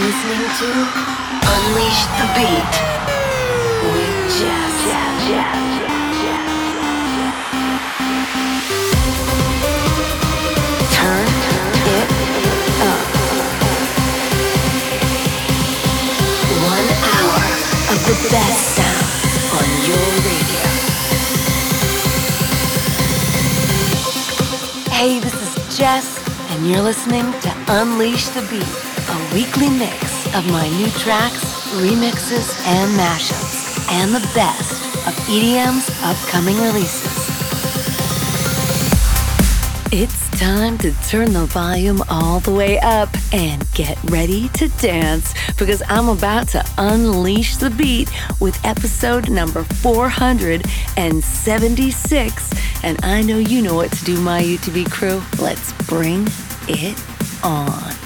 listening to Unleash the Beat with. One hour of the best sound on your radio. Hey, this is Jes, and you're listening to Unleash the Beat weekly mix of my new tracks, remixes, and mashups, and the best of EDM's upcoming releases. It's time to turn the volume all the way up and get ready to dance because I'm about to unleash the beat with episode number 476. And I know you know what to do, my UTB crew. Let's bring it on.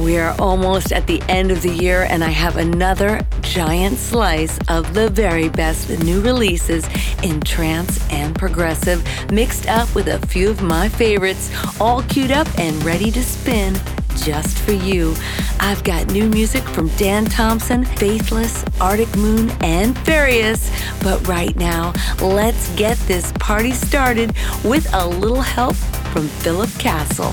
We are almost at the end of the year, and I have another giant slice of the very best new releases in trance and progressive, mixed up with a few of my favorites, all queued up and ready to spin just for you. I've got new music from Dan Thompson, Faithless, Arctic Moon, and Farius. But right now, let's get this party started with a little help from Philip Castle.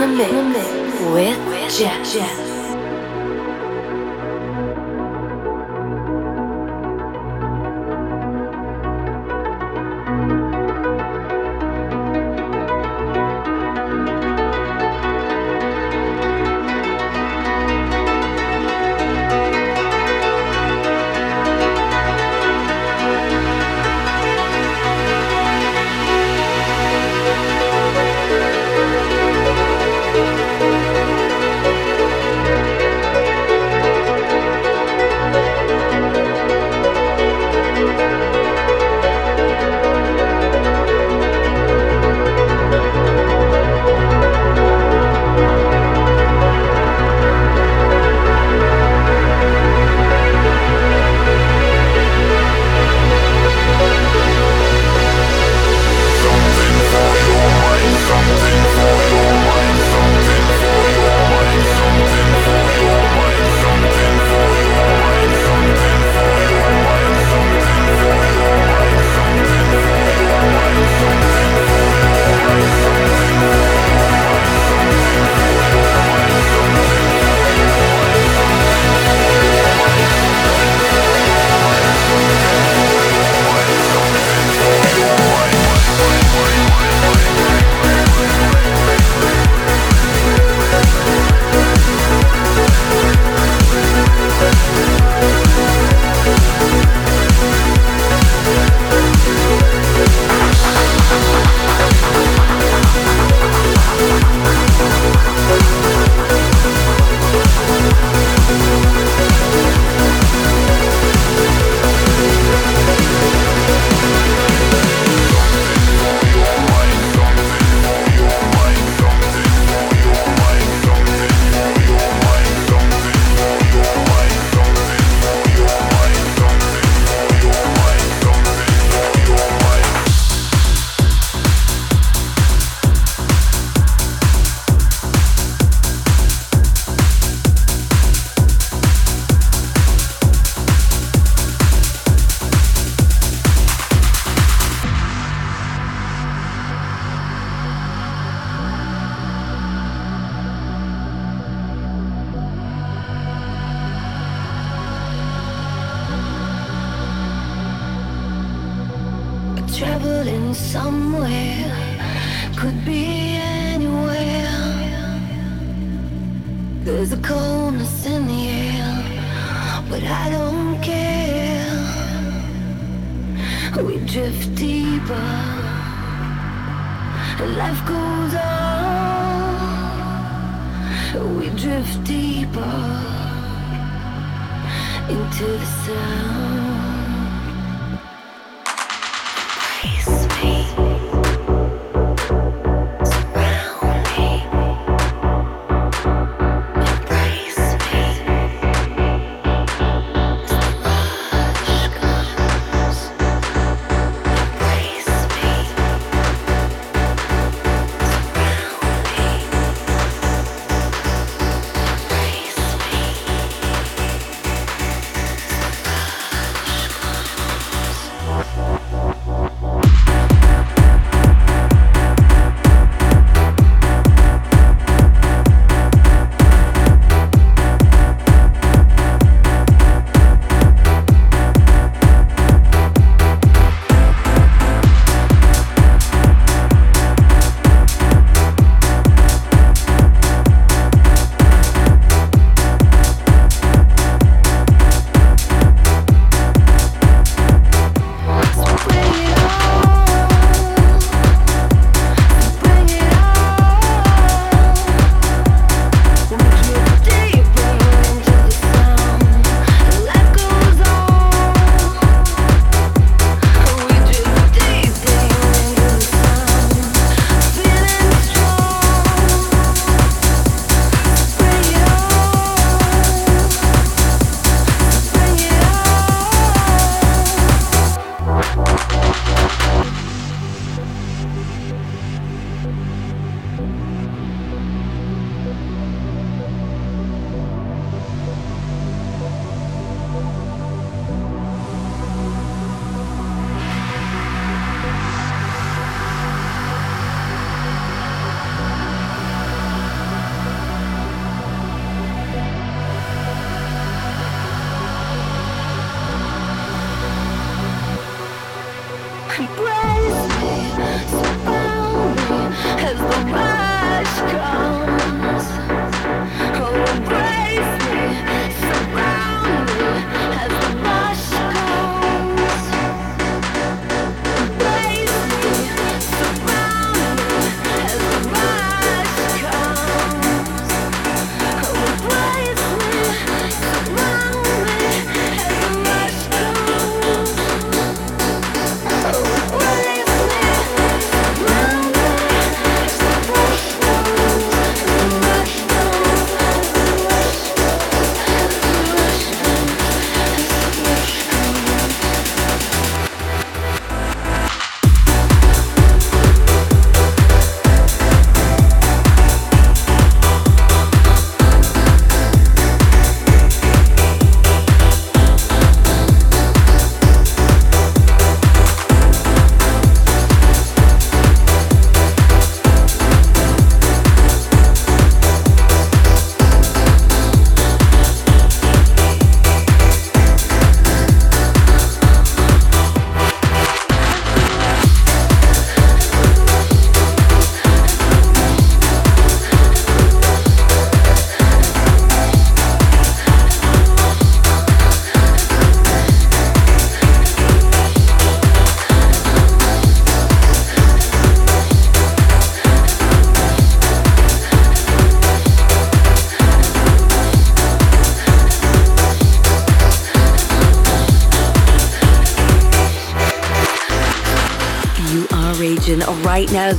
in the mix with Jes.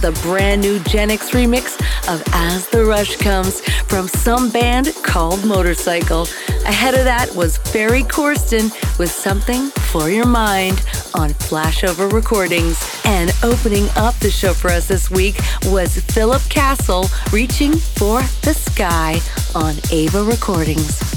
The brand new Genix remix of As the Rush Comes from some band called Motorcycle. Ahead of that was Ferry Corsten with Something for Your Mind on Flashover Recordings. And opening up the show for us this week was Philip Castle reaching for the sky on Ava Recordings.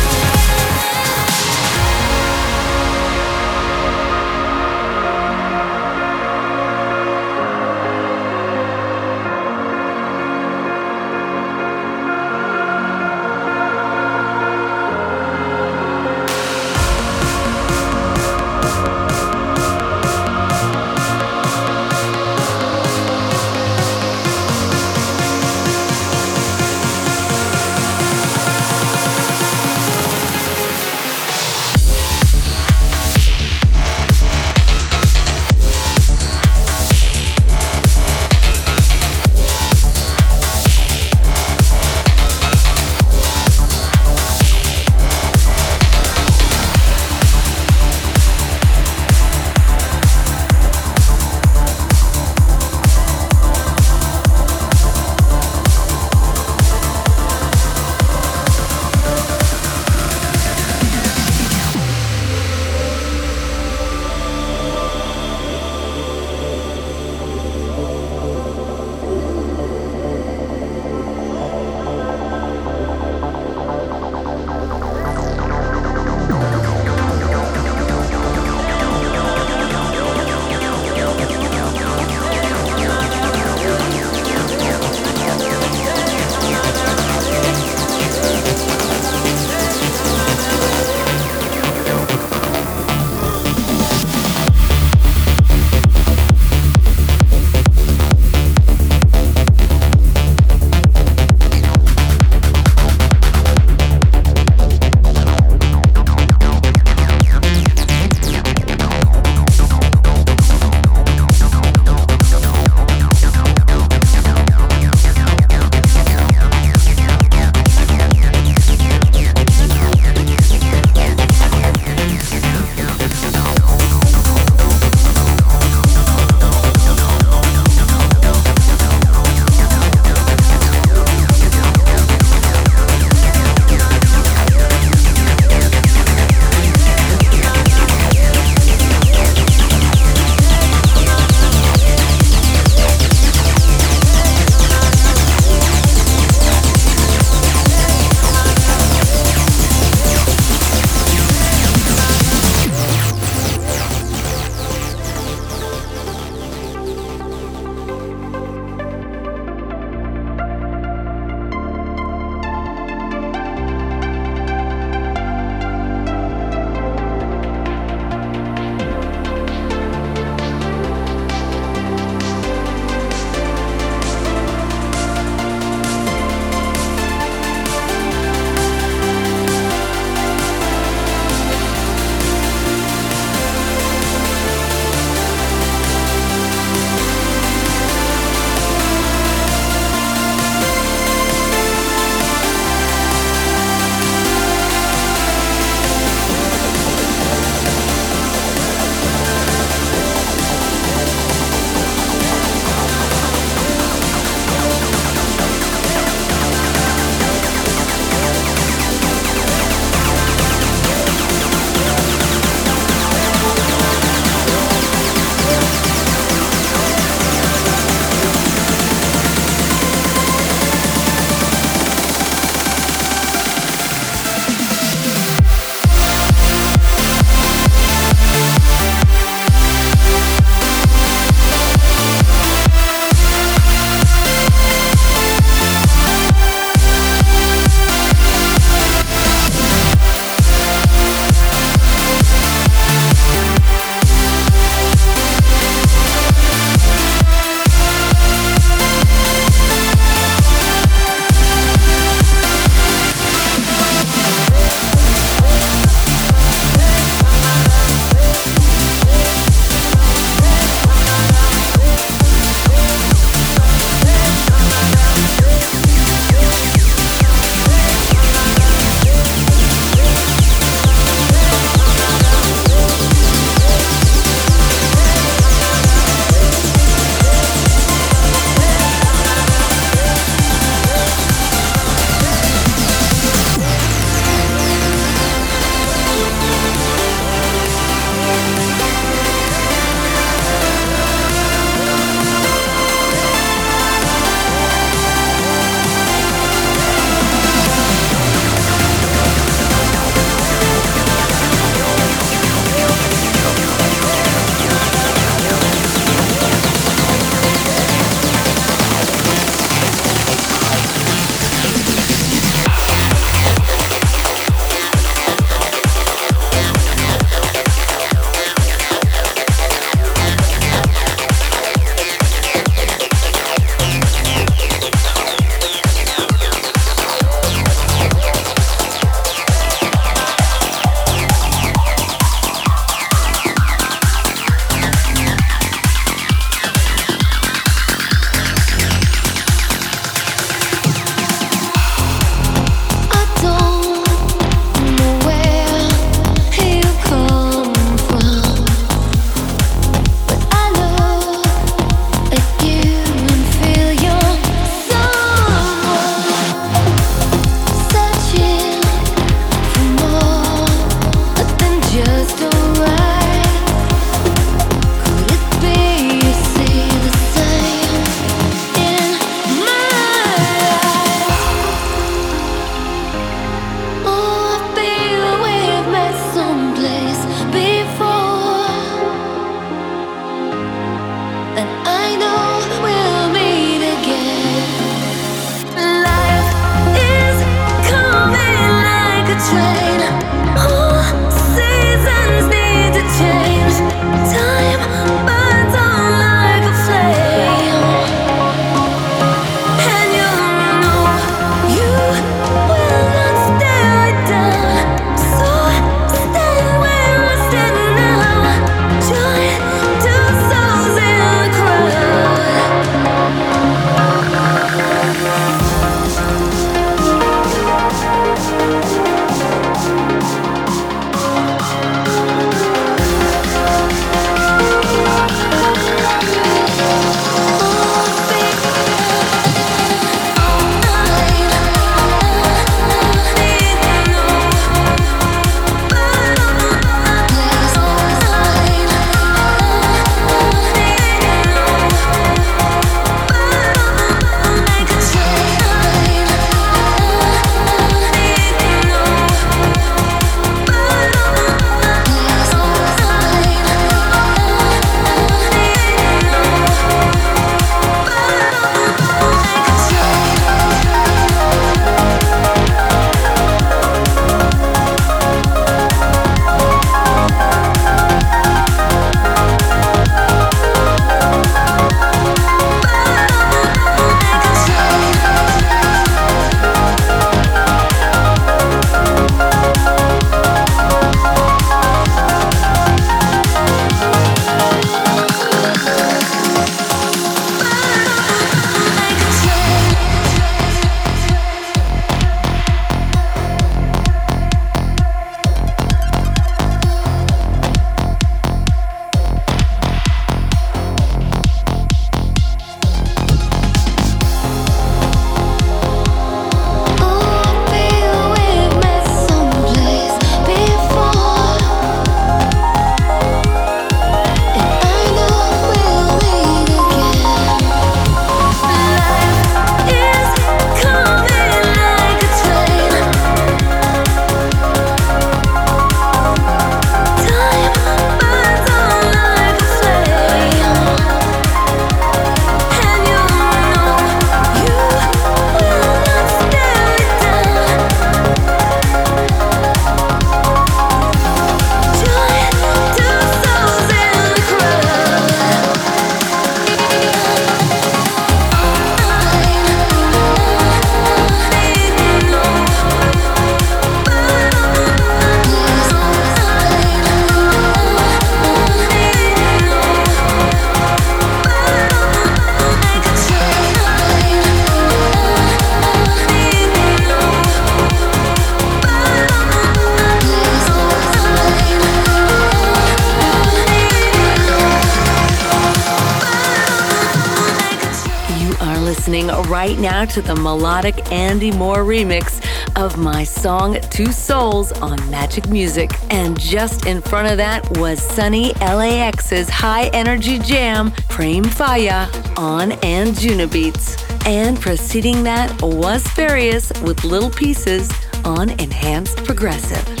To the melodic Andy Moore remix of my song Two Souls on Magik Muzik. And just in front of that was Sunny LAX's high energy jam, Prem Faya, on Anjunabeats. And preceding that was Farius with Little Pieces on Enhanced Progressive.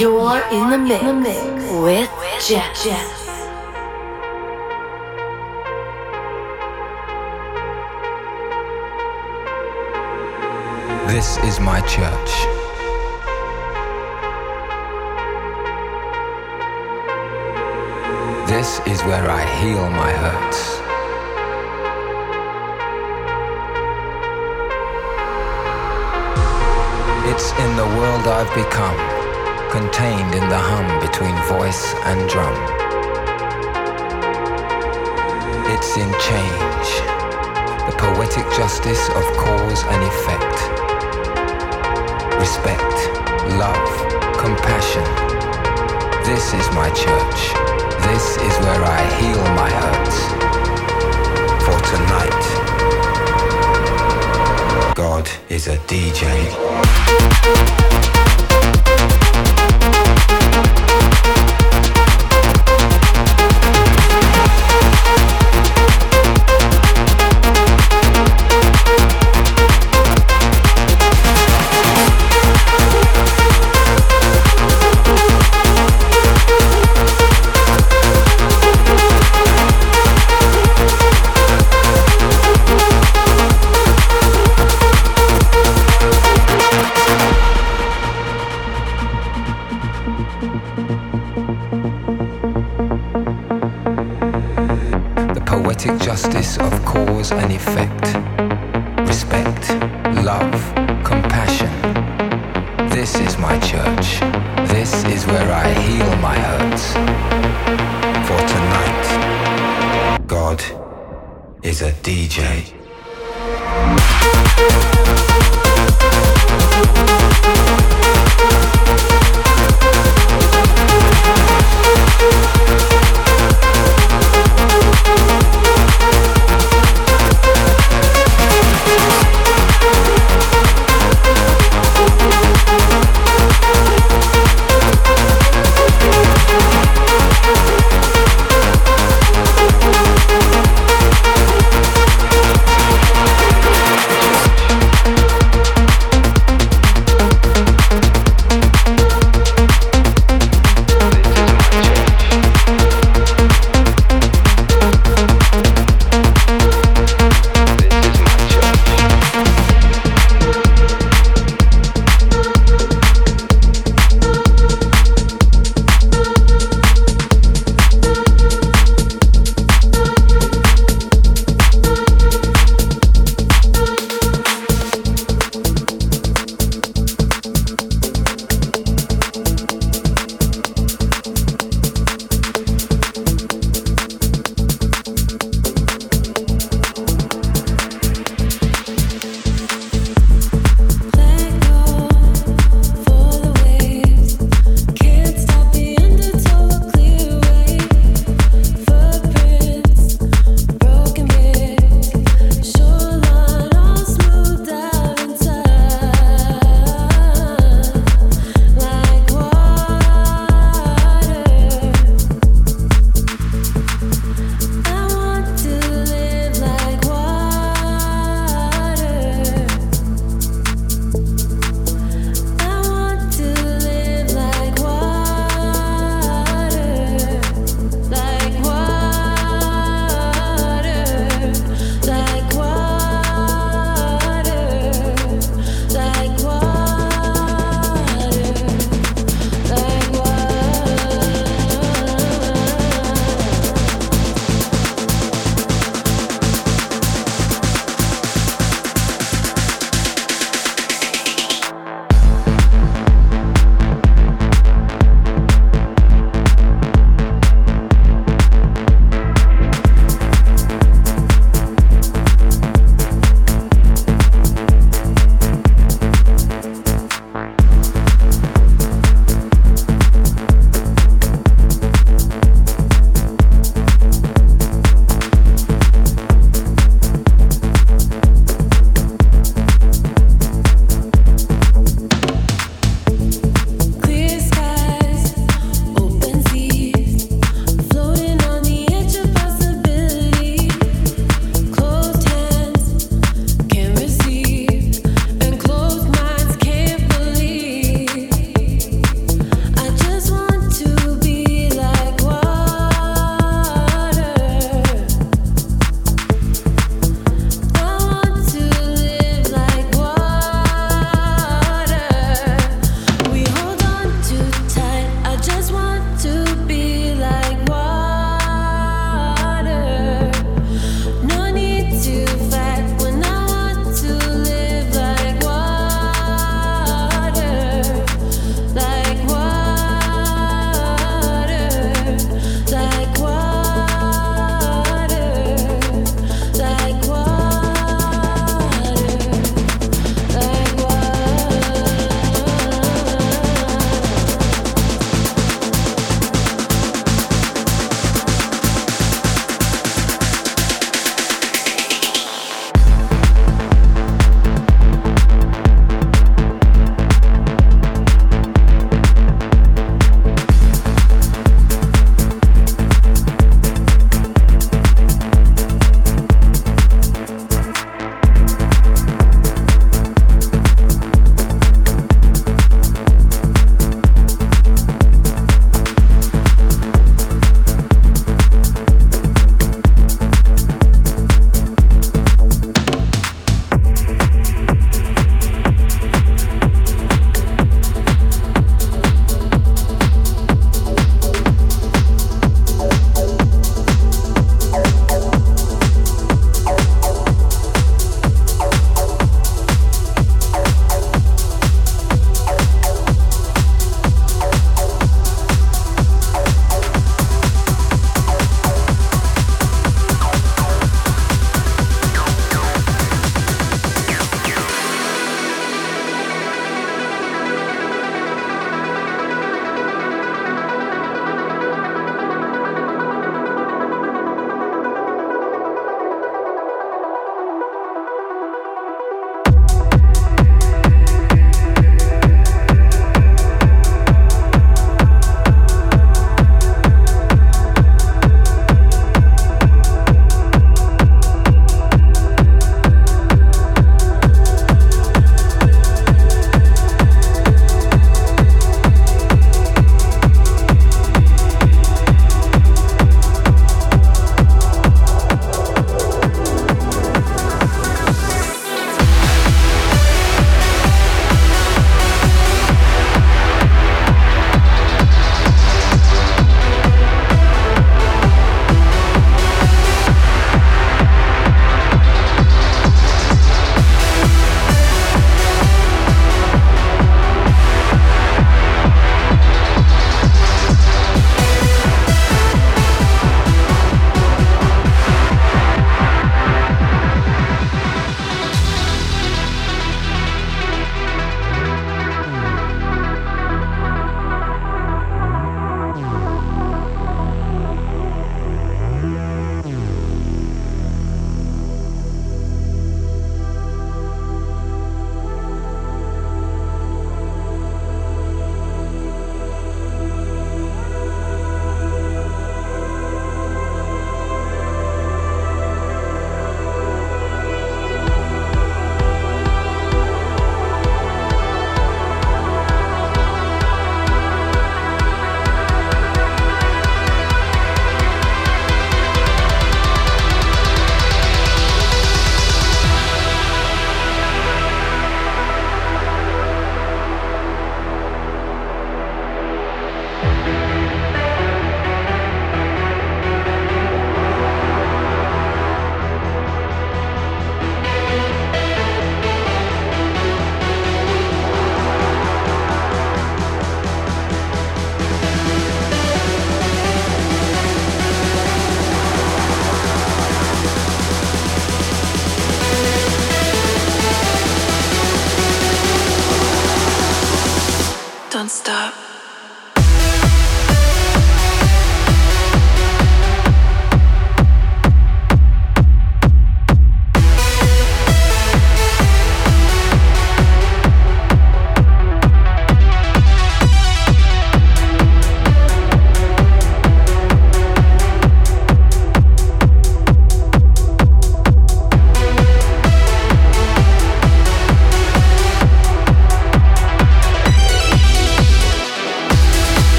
You're in the mix, in the mix with with Jes. Jes. This is my church. This is where I heal my hurts. It's in the world I've become contained in the hum between voice and drum. It's in change, the poetic justice of cause and effect. Respect, love, compassion. This is my church. This is where I heal my hurts. For tonight, God is a DJ. of cause and effect, respect, love, compassion. This is my church. This is where I heal my hurts. For tonight, God is a DJ. too fast.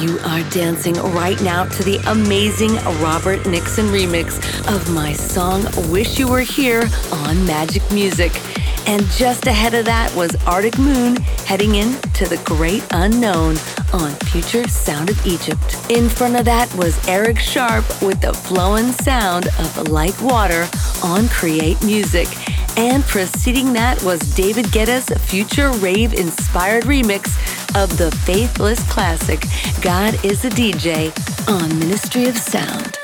You are dancing right now to the amazing Robert Nickson remix of my song Wish You Were Here on Magik Muzik. And just ahead of that was Arctic Moon heading in to the great unknown on Future Sound of Egypt. In front of that was Eric Sharp with the flowing sound of Like Water on Create Music. And preceding that was David Guetta's future rave inspired remix of the faithless classic God is a DJ on Ministry of Sound.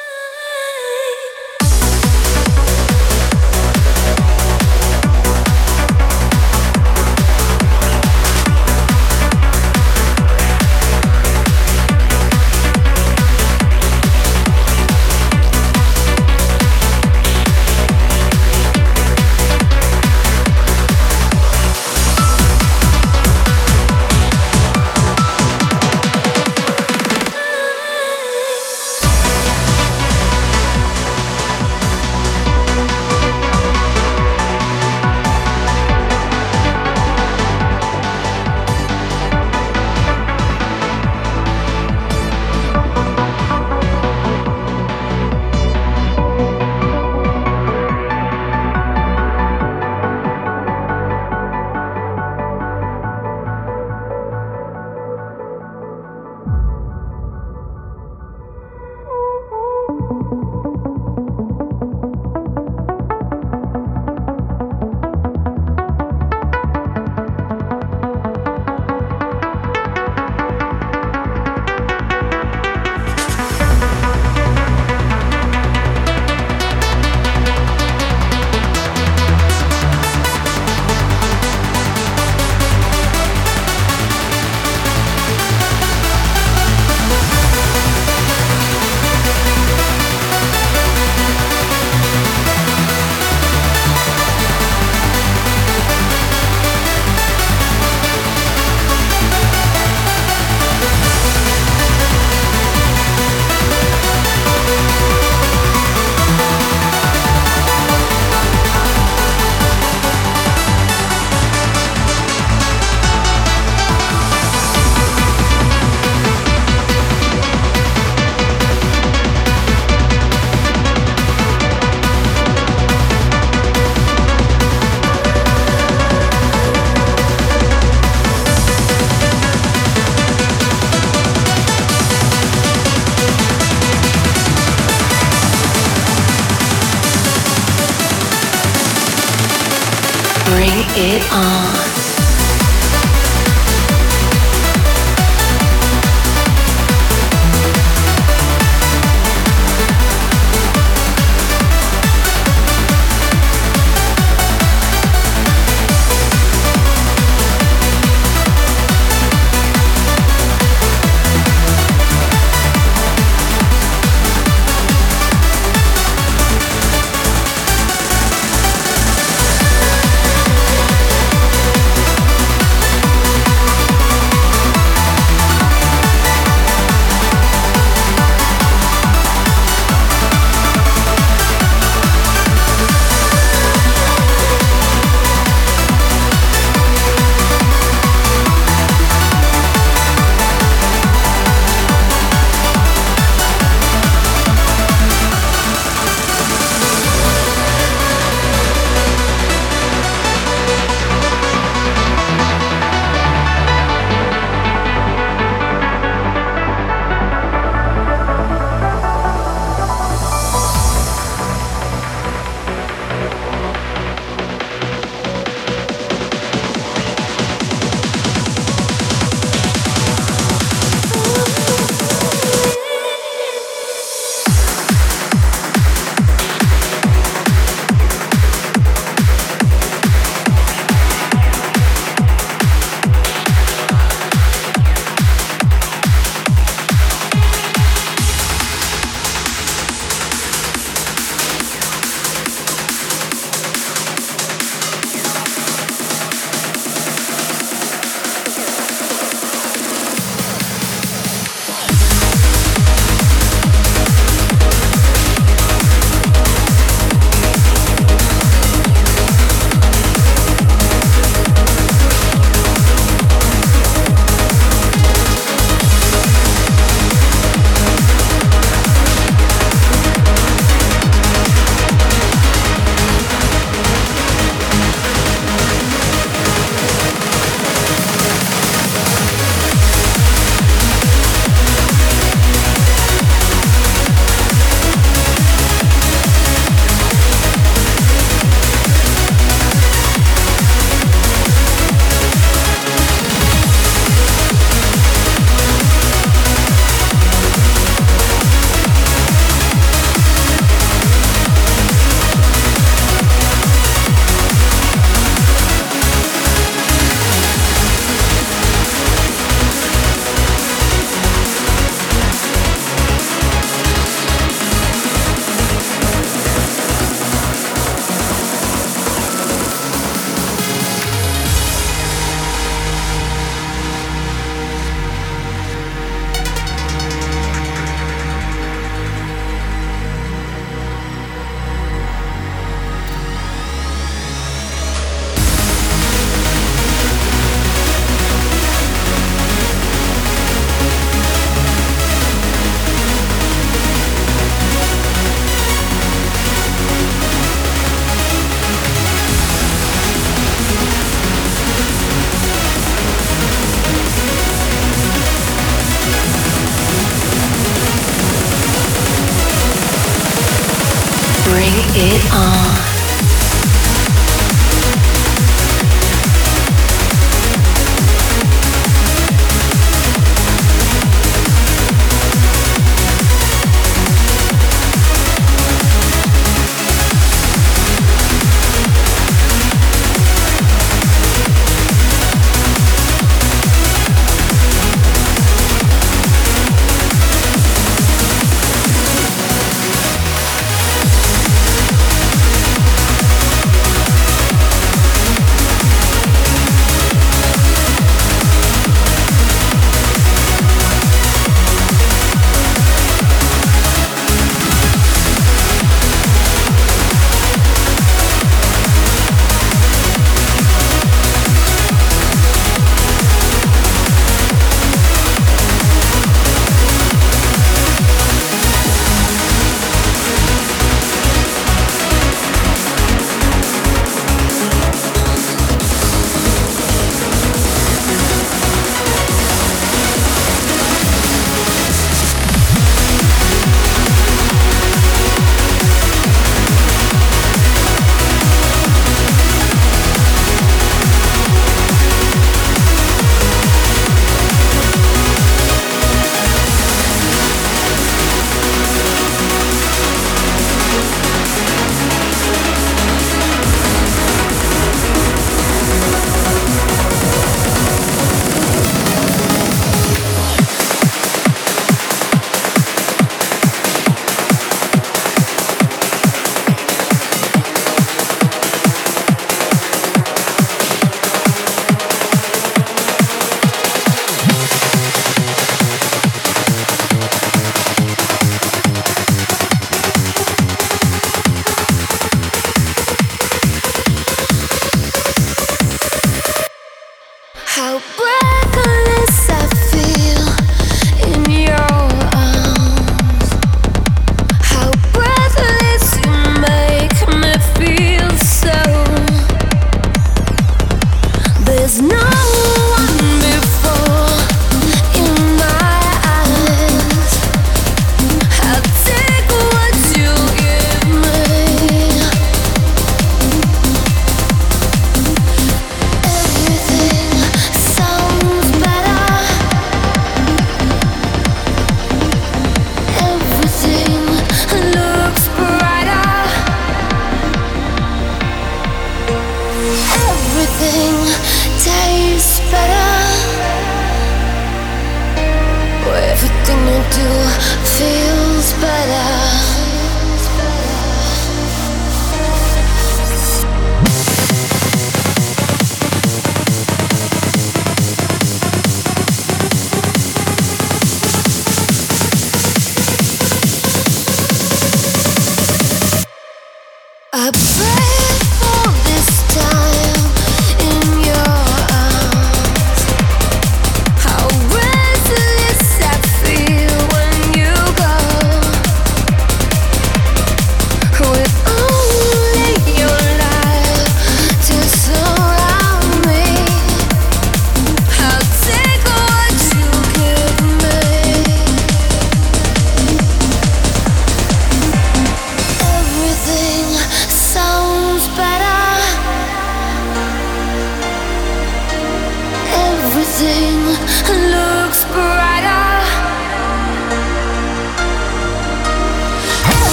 Sound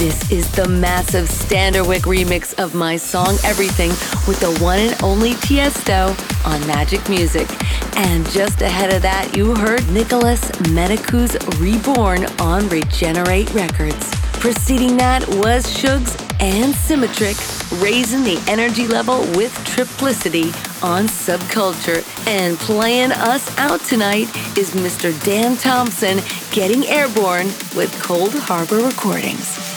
This is the massive Standerwick remix of my song Everything with the one and only Tiesto on Magik Muzik. And just ahead of that, you heard Nicholas Menaku's Reborn on Regenerate Records. Preceding that was Shugs and Symmetric, raising the energy level with triplicity on Subculture. And playing us out tonight is Mr. Dan Thompson getting airborne with Coldharbour Recordings.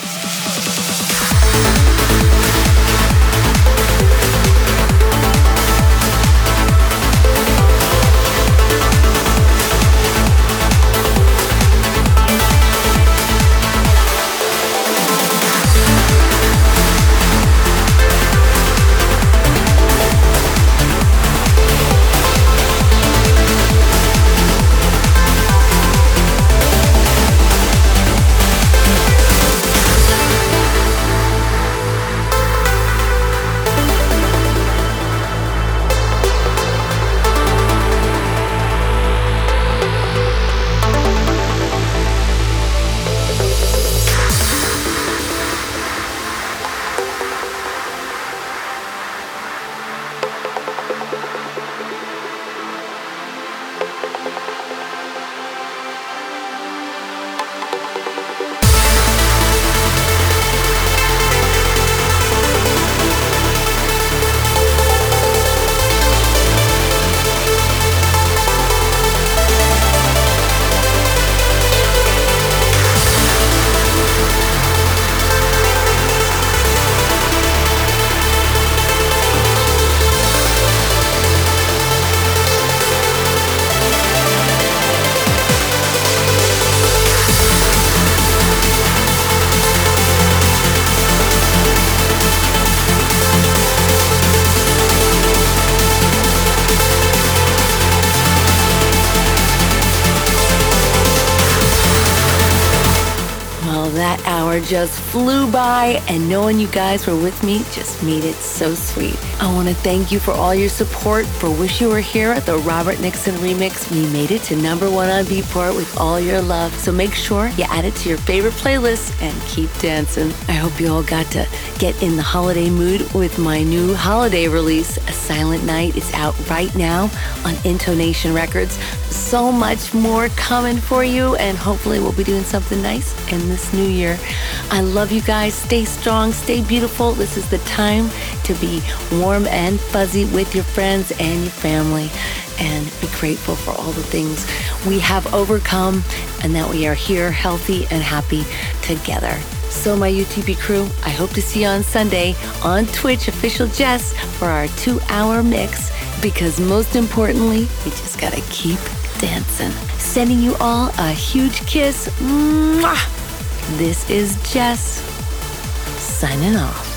Just flew by, and knowing you guys were with me just made it so sweet. I want to thank you for all your support for Wish You Were Here at the Robert Nickson remix. We made it to number one on Beatport with all your love, so make sure you add it to your favorite playlist and keep dancing. I hope you all got to get in the holiday mood with my new holiday release, A Silent Night. It's out right now on Intonation Records. So much more coming for you, and hopefully, we'll be doing something nice in this new year. I love you guys. Stay strong, stay beautiful. This is the time to be warm and fuzzy with your friends and your family and be grateful for all the things we have overcome and that we are here healthy and happy together. So, my UTB crew, I hope to see you on Sunday on Twitch Official Jes for our two hour mix because most importantly, we just gotta keep dancing. Sending you all a huge kiss. Mwah! This is Jes signing off.